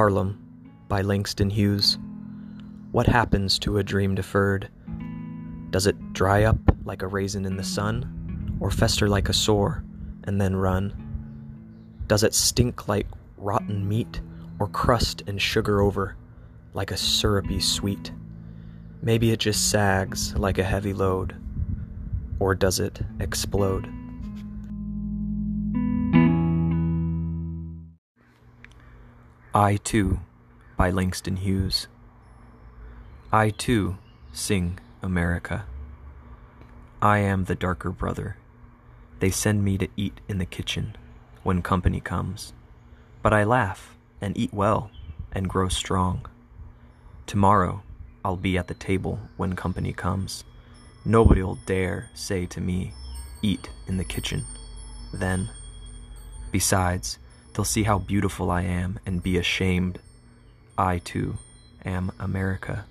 Harlem by Langston Hughes. What happens to a dream deferred? Does it dry up like a raisin in the sun, or fester like a sore and then run? Does it stink like rotten meat, or crust and sugar over like a syrupy sweet? Maybe it just sags like a heavy load, or does it explode? I Too by Langston Hughes. I too sing America. I am the darker brother. They send me to eat in the kitchen when company comes. But I laugh and eat well and grow strong. Tomorrow I'll be at the table when company comes. Nobody'll dare say to me, Eat in the kitchen. Then, besides, They'll see how beautiful I am and be ashamed. I, too, am America.